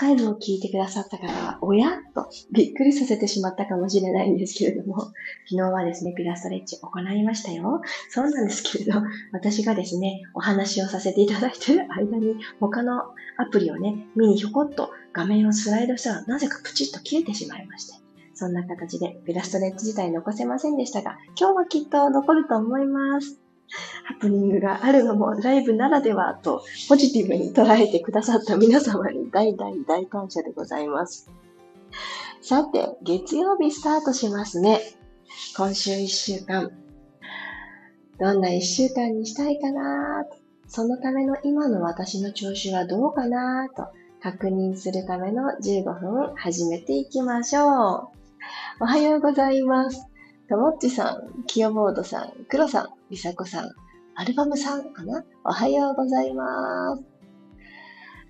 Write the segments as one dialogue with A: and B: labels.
A: カイブを聞いてくださった方は、おやとびっくりさせてしまったかもしれないんですけれども、昨日はですね、ピラストレッチ行いましたよ。そうなんですけれど、私がですね、お話をさせていただいている間に、他のアプリをね、見にひょこっと画面をスライドしたら、なぜかプチッと切れてしまいまして。そんな形でピラストレッチ自体残せませんでしたが、今日はきっと残ると思います。ハプニングがあるのもライブならではとポジティブに捉えてくださった皆様に大大大感謝でございます。さて、月曜日スタートしますね。今週1週間。どんな1週間にしたいかな、そのための今の私の調子はどうかなと確認するための15分始めていきましょう。おはようございます。ともっちさん、キヨボードさん、クロさん、りさこさん、アルバムさんかな？おはようございます。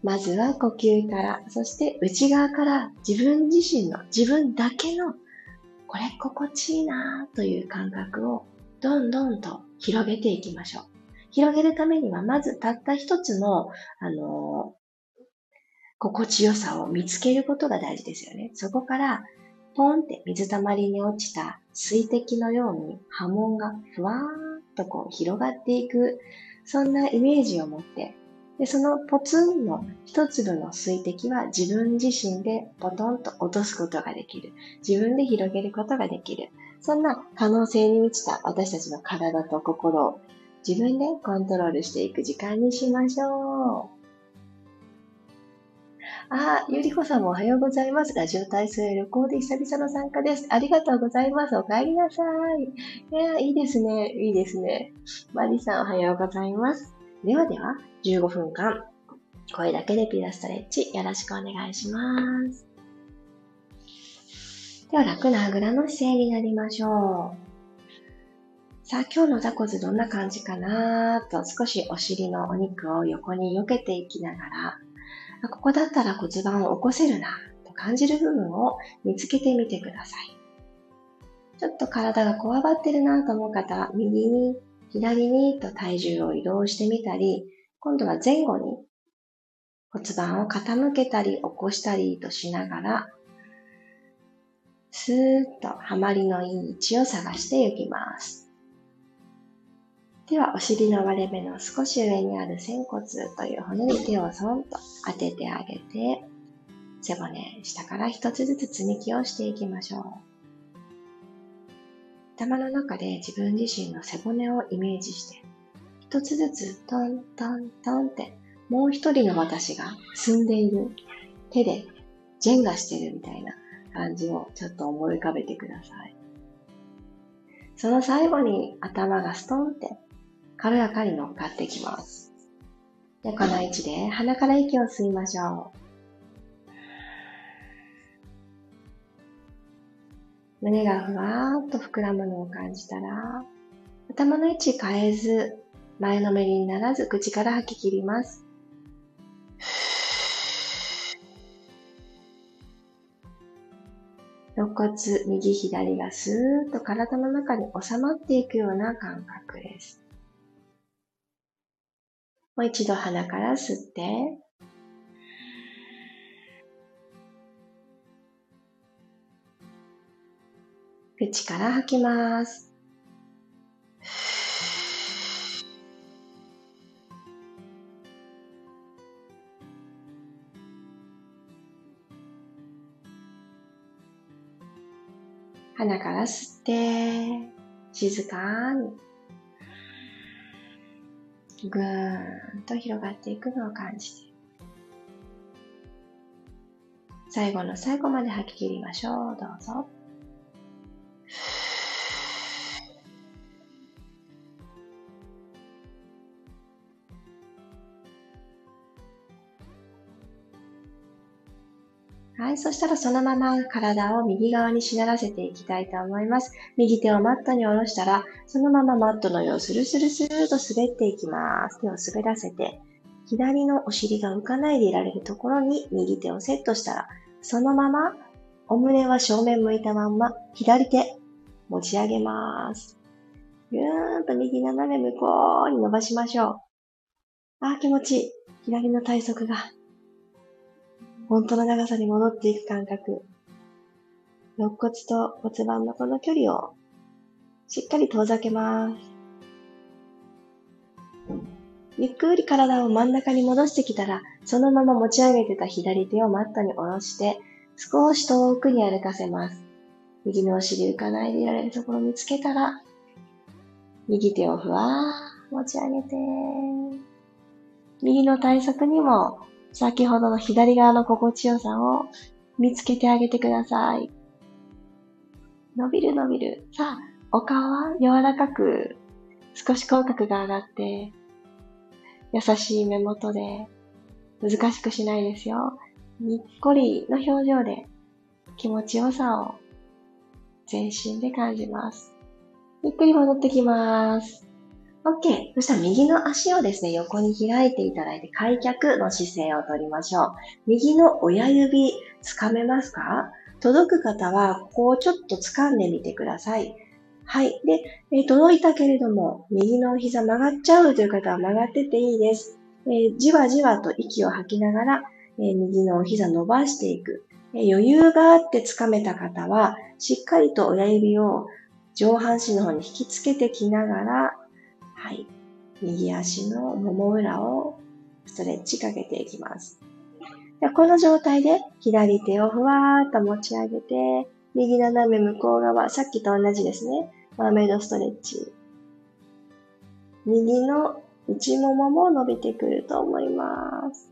A: まずは呼吸から、そして内側から自分自身の自分だけのこれ心地いいなという感覚をどんどんと広げていきましょう。広げるためにはまずたった一つの、あのー、心地よさを見つけることが大事ですよね。そこからポンって水たまりに落ちた水滴のように波紋がふわーっとこう広がっていく、そんなイメージを持って、で、そのポツンの一粒の水滴は自分自身でポトンと落とすことができる。自分で広げることができる。そんな可能性に満ちた私たちの体と心を自分でコントロールしていく時間にしましょう。あ、ゆりこさんもおはようございます。ラジオ体操へ旅行で久々の参加です。ありがとうございます。お帰りなさい。いや、いいですね。いいですね。マリさんおはようございます。ではでは、15分間、声だけでピラストレッチよろしくお願いします。では、楽なあぐらの姿勢になりましょう。さあ、今日の座骨どんな感じかなと少しお尻のお肉を横に避けていきながら、ここだったら骨盤を起こせるなと感じる部分を見つけてみてください。ちょっと体がこわばってるなと思う方は、右に、左にと体重を移動してみたり、今度は前後に骨盤を傾けたり起こしたりとしながら、スーッとハマりのいい位置を探していきます。では、お尻の割れ目の少し上にある仙骨という骨に手をそんと当ててあげて、背骨、下から一つずつ積み木をしていきましょう。頭の中で自分自身の背骨をイメージして、一つずつトントントンってもう一人の私が進んでいる手でジェンガしてるみたいな感じをちょっと思い浮かべてください。その最後に頭がストンって軽やかに乗っかっていきます。で、この位置で鼻から息を吸いましょう。胸がふわーっと膨らむのを感じたら、頭の位置変えず、前のめりにならず口から吐き切ります。肋骨、右左がスーッと体の中に収まっていくような感覚です。もう一度鼻から吸って、口から吐きます。鼻から吸って、静かにぐーんと広がっていくのを感じて最後の最後まで吐き切りましょう。どうぞ。はい。そしたらそのまま体を右側にしならせていきたいと思います。右手をマットに下ろしたら、そのままマットの上をスルスルスルと滑っていきます。手を滑らせて、左のお尻が浮かないでいられるところに右手をセットしたら、そのままお胸は正面向いたまんま、左手持ち上げます。ぐーんと右斜め向こうに伸ばしましょう。あー気持ちいい。左の体側が本当の長さに戻っていく感覚。肋骨と骨盤のこの距離をしっかり遠ざけます。ゆっくり体を真ん中に戻してきたら、そのまま持ち上げてた左手をマットに下ろして、少し遠くに歩かせます。右のお尻浮かないでいられるところを見つけたら、右手をふわー持ち上げて、右の体側にも先ほどの左側の心地よさを見つけてあげてください。伸びる伸びる。さあ、お顔は柔らかく、少し口角が上がって、優しい目元で、難しくしないですよ。にっこりの表情で気持ちよさを全身で感じます。ゆっくり戻ってきます。OK。そしたら右の足をですね、横に開いていただいて開脚の姿勢をとりましょう。右の親指、つかめますか？届く方は、ここをちょっと掴んでみてください。はい。で、えー、届いたけれども、右の膝曲がっちゃうという方は曲がってていいです。えー、じわじわと息を吐きながら、えー、右の膝伸ばしていく。え余裕があって掴めた方は、しっかりと親指を上半身の方に引きつけてきながら、右足のもも裏をストレッチかけていきます。この状態で左手をふわーっと持ち上げて、右斜め向こう側、さっきと同じですね。マーメイドストレッチ。右の内ももも伸びてくると思います。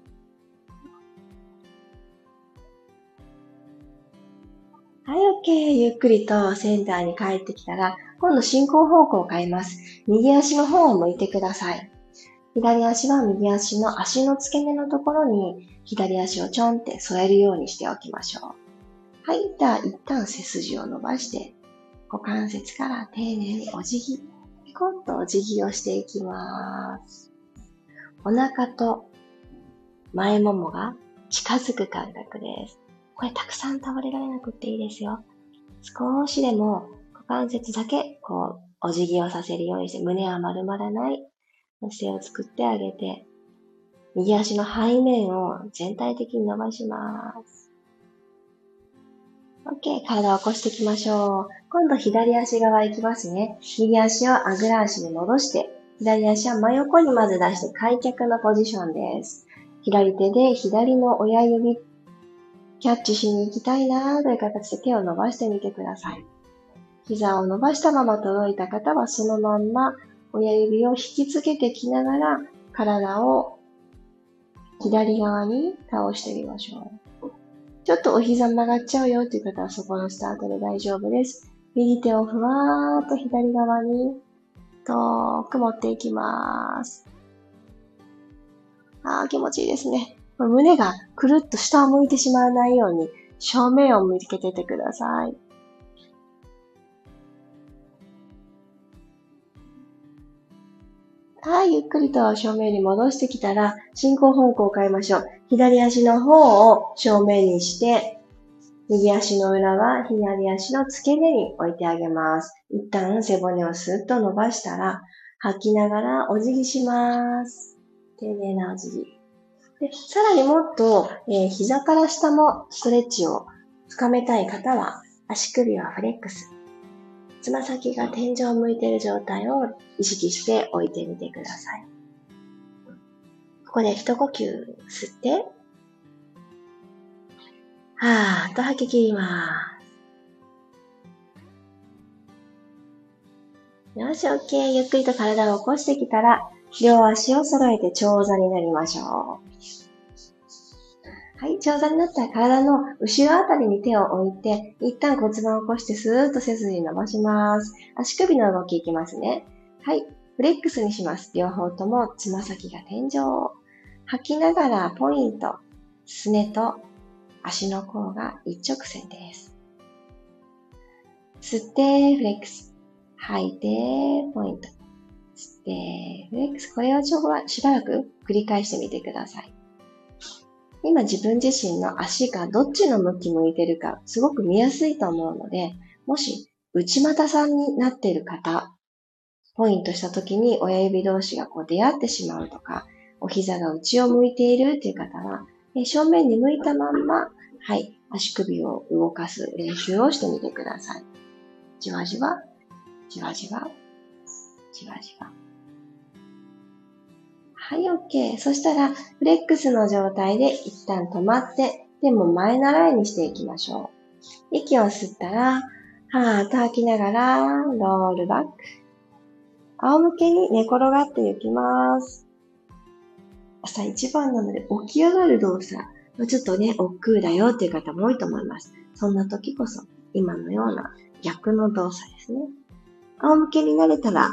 A: はい、OK。ゆっくりとセンターに帰ってきたら、今度進行方向を変えます。右足の方を向いてください。左足は右足の足の付け根のところに左足をちょんって添えるようにしておきましょう。はい。では、一旦背筋を伸ばして、股関節から丁寧にお辞儀、ピコッとお辞儀をしていきます。お腹と前ももが近づく感覚です。これたくさん倒れられなくていいですよ。少しでも関節だけこうお辞儀をさせるようにして胸は丸まらない姿勢を作ってあげて右足の背面を全体的に伸ばします。OK。体を起こしていきましょう。今度左足側行きますね。右足をあぐら足に戻して、左足は真横にまず出して開脚のポジションです。左手で左の親指、キャッチしに行きたいなという形で手を伸ばしてみてください。膝を伸ばしたまま届いた方はそのまんま親指を引きつけてきながら体を左側に倒してみましょう。ちょっとお膝曲がっちゃうよっていう方はそこのスタートで大丈夫です。右手をふわーっと左側に遠く持っていきます。あー気持ちいいですね。胸がくるっと下を向いてしまわないように正面を向けててください。はい、ゆっくりと正面に戻してきたら、進行方向を変えましょう。左足の方を正面にして、右足の裏は左足の付け根に置いてあげます。一旦背骨をスッと伸ばしたら、吐きながらお辞儀します。丁寧なお辞儀。で、さらにもっと、えー、膝から下もストレッチを深めたい方は、足首はフレックス。つま先が天井を向いている状態を意識して置いてみてください。ここで一呼吸吸って、はーっと吐き切ります。よし、OK。ゆっくりと体を起こしてきたら、両足を揃えて長座になりましょう。はい、長座になったら体の後ろあたりに手を置いて、一旦骨盤を起こしてスーッと背筋伸ばします。足首の動きいきますね。はい、フレックスにします。両方ともつま先が天井。吐きながらポイント。すねと足の甲が一直線です。吸って、フレックス。吐いて、ポイント。吸って、フレックス。これをちょしばらく繰り返してみてください。今自分自身の足がどっちの向き向いてるかすごく見やすいと思うので、もし内股さんになっている方、ポイントした時に親指同士がこう出会ってしまうとか、お膝が内を向いているという方は、正面に向いたまんま、はい、足首を動かす練習をしてみてください。じわじわ、じわじわ、じわじわ。はい、OK。そしたら、フレックスの状態で一旦止まって、でも前習いにしていきましょう。息を吸ったら、はーっと吐きながら、ロールバック。仰向けに寝転がっていきます。朝一番なので起き上がる動作、ちょっとね、億劫だよっていう方も多いと思います。そんな時こそ、今のような逆の動作ですね。仰向けになれたら、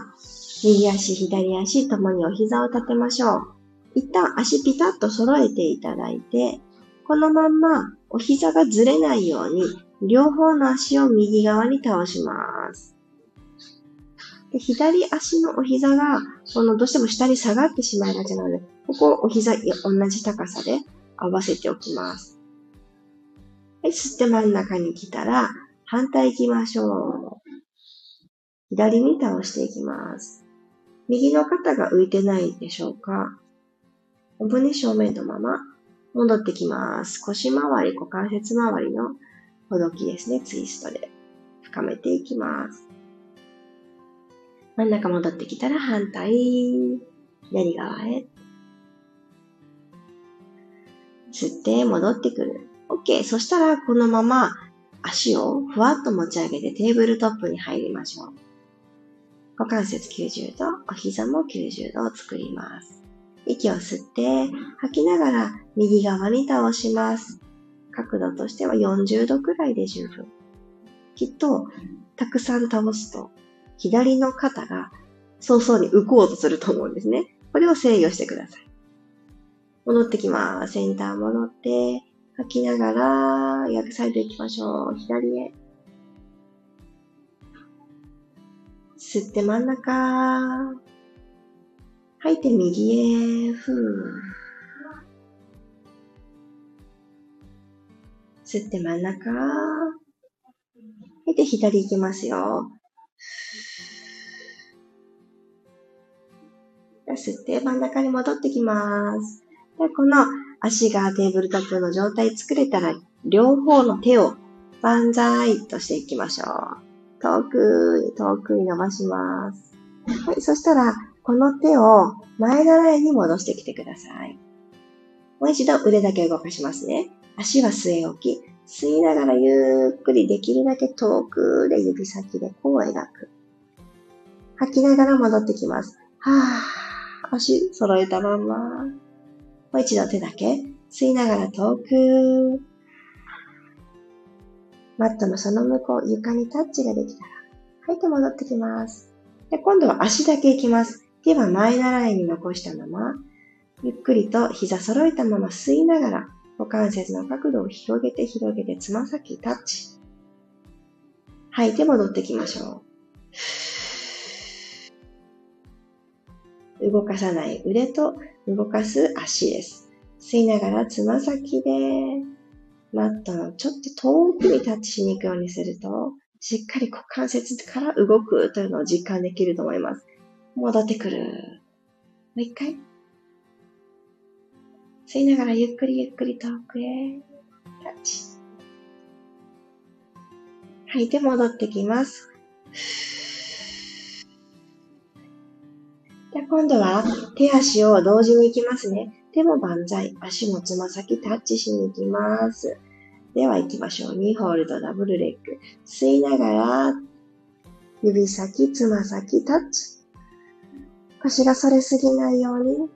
A: 右足、左足ともにお膝を立てましょう。一旦足ピタッと揃えていただいて、このまんまお膝がずれないように、両方の足を右側に倒します。で左足のお膝が、このどうしても下に下がってしまいがちなので、ここをお膝同じ高さで合わせておきます。はい、吸って真ん中に来たら、反対行きましょう。左に倒していきます。右の肩が浮いてないでしょうかお胸正面のまま戻ってきます。腰回り、股関節周りのほどきですね。ツイストで深めていきます。真ん中戻ってきたら反対、左側へ。吸って戻ってくる。OK。そしたらこのまま足をふわっと持ち上げてテーブルトップに入りましょう。股関節90度、お膝も90度を作ります。息を吸って、吐きながら右側に倒します。角度としては40度くらいで十分。きっと、たくさん倒すと、左の肩が早々に浮こうとすると思うんですね。これを制御してください。戻ってきます。センター戻って、吐きながら、逆サイド行きましょう。左へ。吸って真ん中。吐いて右へ。ふう。吸って真ん中。吐いて左行きますよ。吸って真ん中に戻ってきます。でこの足がテーブルトップの状態作れたら、両方の手を万歳としていきましょう。遠く遠くに伸ばします。はい、そしたら、この手を前習いに戻してきてください。もう一度腕だけ動かしますね。足は据え置き。吸いながらゆっくりできるだけ遠くで指先でこう描く。吐きながら戻ってきます。はぁ、足揃えたまんま。もう一度手だけ。吸いながら遠く。マットのその向こう、床にタッチができたら、吐いて戻ってきます。で今度は足だけ行きます。手は前習いに残したまま、ゆっくりと膝揃えたまま吸いながら、股関節の角度を広げて広げてつま先タッチ。吐いて戻ってきましょう。動かさない腕と動かす足です。吸いながらつま先でマットのちょっと遠くにタッチしに行くようにすると、しっかり股関節から動くというのを実感できると思います。戻ってくる。もう一回。吸いながらゆっくりゆっくり遠くへ。タッチ。吐いて戻ってきます。で今度は手足を同時に行きますね。手も万歳。足もつま先タッチしに行きます。では行きましょう。2ホールドダブルレッグ。吸いながら、指先、つま先、タッチ。腰が反れすぎないように、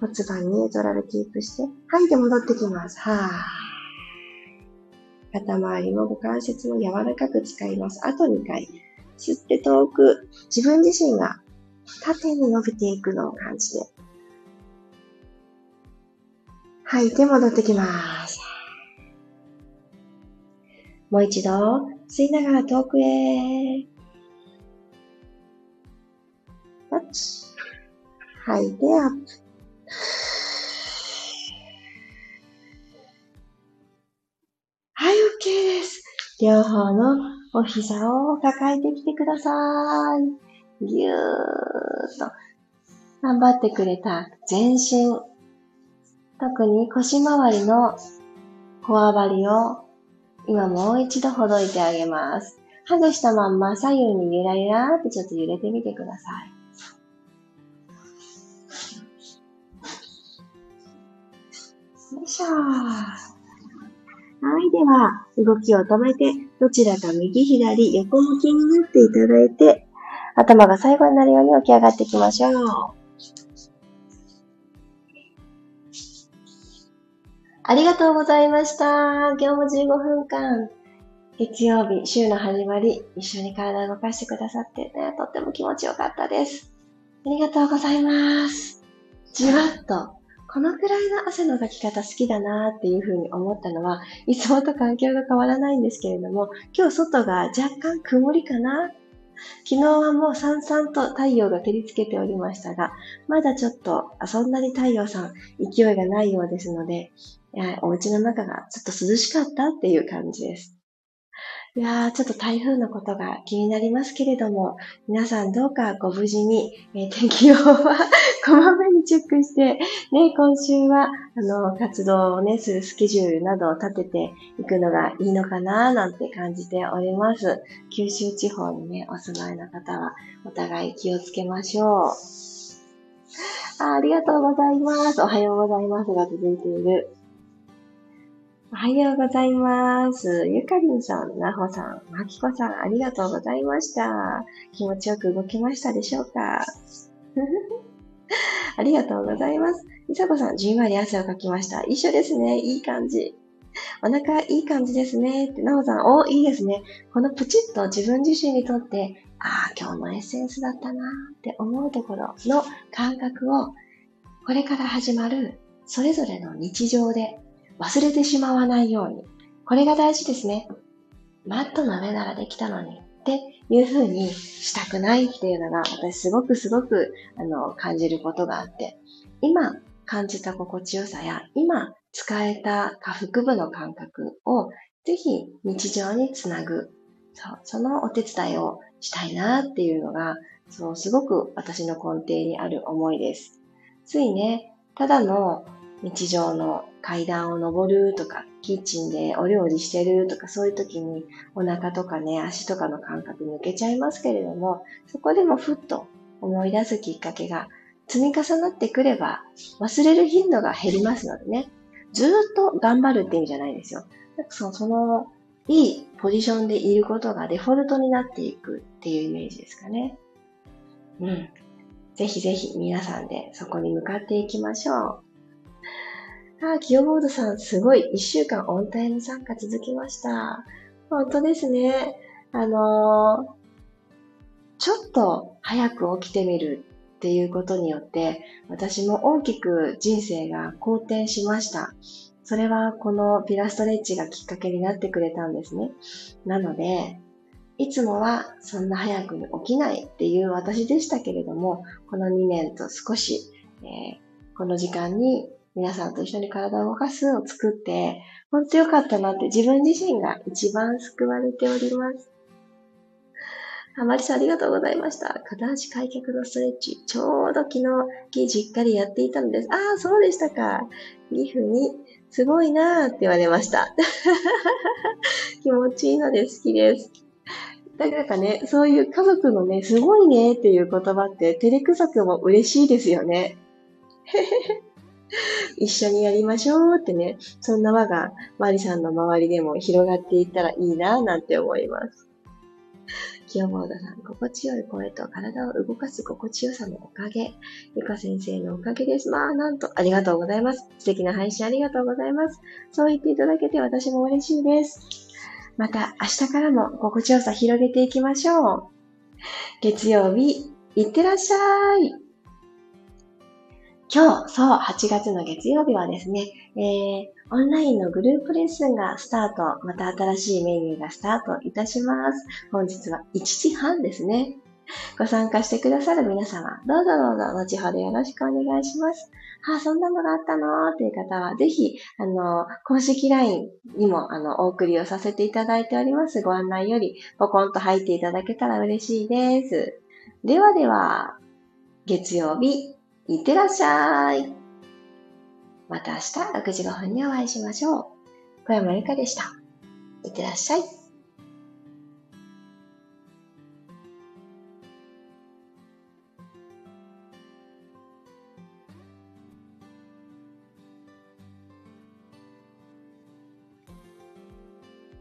A: 骨盤ニュートラルキープして、吐いて戻ってきます。はぁ。肩周りも股関節も柔らかく使います。あと2回。吸って遠く、自分自身が縦に伸びていくのを感じて、吐いて戻ってきます。もう一度、吸いながら遠くへ。タッチ。吐いてアップ。はい、OK です。両方のお膝を抱えてきてください。ぎゅーっと。頑張ってくれた全身特に腰回りのこわばりを今もう一度ほどいてあげます。ハグしたまんま左右にゆらゆらってちょっと揺れてみてください。よいしょはい、では、動きを止めて、どちらか右左横向きになっていただいて、頭が最後になるように起き上がっていきましょう。ありがとうございました。今日も15分間、月曜日、週の始まり、一緒に体を動かしてくださって、ね、とっても気持ちよかったです。ありがとうございます。じわっと、このくらいの汗のかき方好きだなーっていうふうに思ったのは、いつもと環境が変わらないんですけれども、今日外が若干曇りかな昨日はもうさんさんと太陽が照りつけておりましたが、まだちょっとそんなに太陽さん勢いがないようですので、やお家の中がちょっと涼しかったっていう感じです。いやー、ちょっと台風のことが気になりますけれども、皆さんどうかご無事に、えー、天気予報はこまめにチェックして、ね、今週は、あの、活動をね、するスケジュールなどを立てていくのがいいのかなー、なんて感じております。九州地方にね、お住まいの方は、お互い気をつけましょう。あありがとうございます。おはようございますが続いている。おはようございます。ゆかりんさん、なほさん、まきこさん、ありがとうございました。気持ちよく動けましたでしょうか？ありがとうございます。みさこさん、じんわり汗をかきました。一緒ですね。いい感じ。お腹いい感じですね。って、なほさん、お、いいですね。このプチッと自分自身にとって、ああ、今日のエッセンスだったなって思うところの感覚を、これから始まるそれぞれの日常で忘れてしまわないように。これが大事ですね。マットの上ならできたのにっていう風にしたくないっていうのが私すごくすごくあの感じることがあって、今感じた心地よさや今使えた下腹部の感覚をぜひ日常につなぐ。そう、そのお手伝いをしたいなっていうのが、そう、すごく私の根底にある思いです。ついね、ただの日常の階段を登るとか、キッチンでお料理してるとか、そういう時にお腹とかね、足とかの感覚抜けちゃいますけれども、そこでもふっと思い出すきっかけが積み重なってくれば、忘れる頻度が減りますのでね、ずっと頑張るって意味じゃないですよ。かそその、いいポジションでいることがデフォルトになっていくっていうイメージですかね。うん。ぜひぜひ皆さんでそこに向かっていきましょう。あ、キヨボードさん、すごい。一週間オンタイム参加続きました。本当ですね。あのー、ちょっと早く起きてみるっていうことによって、私も大きく人生が好転しました。それはこのピラストレッチがきっかけになってくれたんですね。なので、いつもはそんな早く起きないっていう私でしたけれども、この2年と少し、えー、この時間に皆さんと一緒に体を動かすを作って、本当良かったなって自分自身が一番救われております。あまりさんありがとうございました。片足開脚のストレッチ。ちょうど昨日、じっかりやっていたのです。ああ、そうでしたか。ギフに、すごいなーって言われました。気持ちいいので好きです。だからかね、そういう家族のね、すごいねっていう言葉って、照れくさくも嬉しいですよね。一緒にやりましょうってね、そんな輪がマリさんの周りでも広がっていったらいいなぁなんて思います。清坊田さん、心地よい声と体を動かす心地よさのおかげ。ゆか先生のおかげです。まあ、なんと、ありがとうございます。素敵な配信ありがとうございます。そう言っていただけて私も嬉しいです。また、明日からも心地よさ広げていきましょう。月曜日、いってらっしゃい。今日、そう、8月の月曜日はですね、えー、オンラインのグループレッスンがスタート、また新しいメニューがスタートいたします。本日は1時半ですね。ご参加してくださる皆様、どうぞどうぞ、後ほどよろしくお願いします。あ、そんなのがあったの？という方は、ぜひ、あの、公式 LINE にも、あの、お送りをさせていただいております。ご案内より、ポコンと入っていただけたら嬉しいです。ではでは、月曜日、いってらっしゃい。また明日6時5分にお会いしましょう。小山由かでした。いってらっしゃい。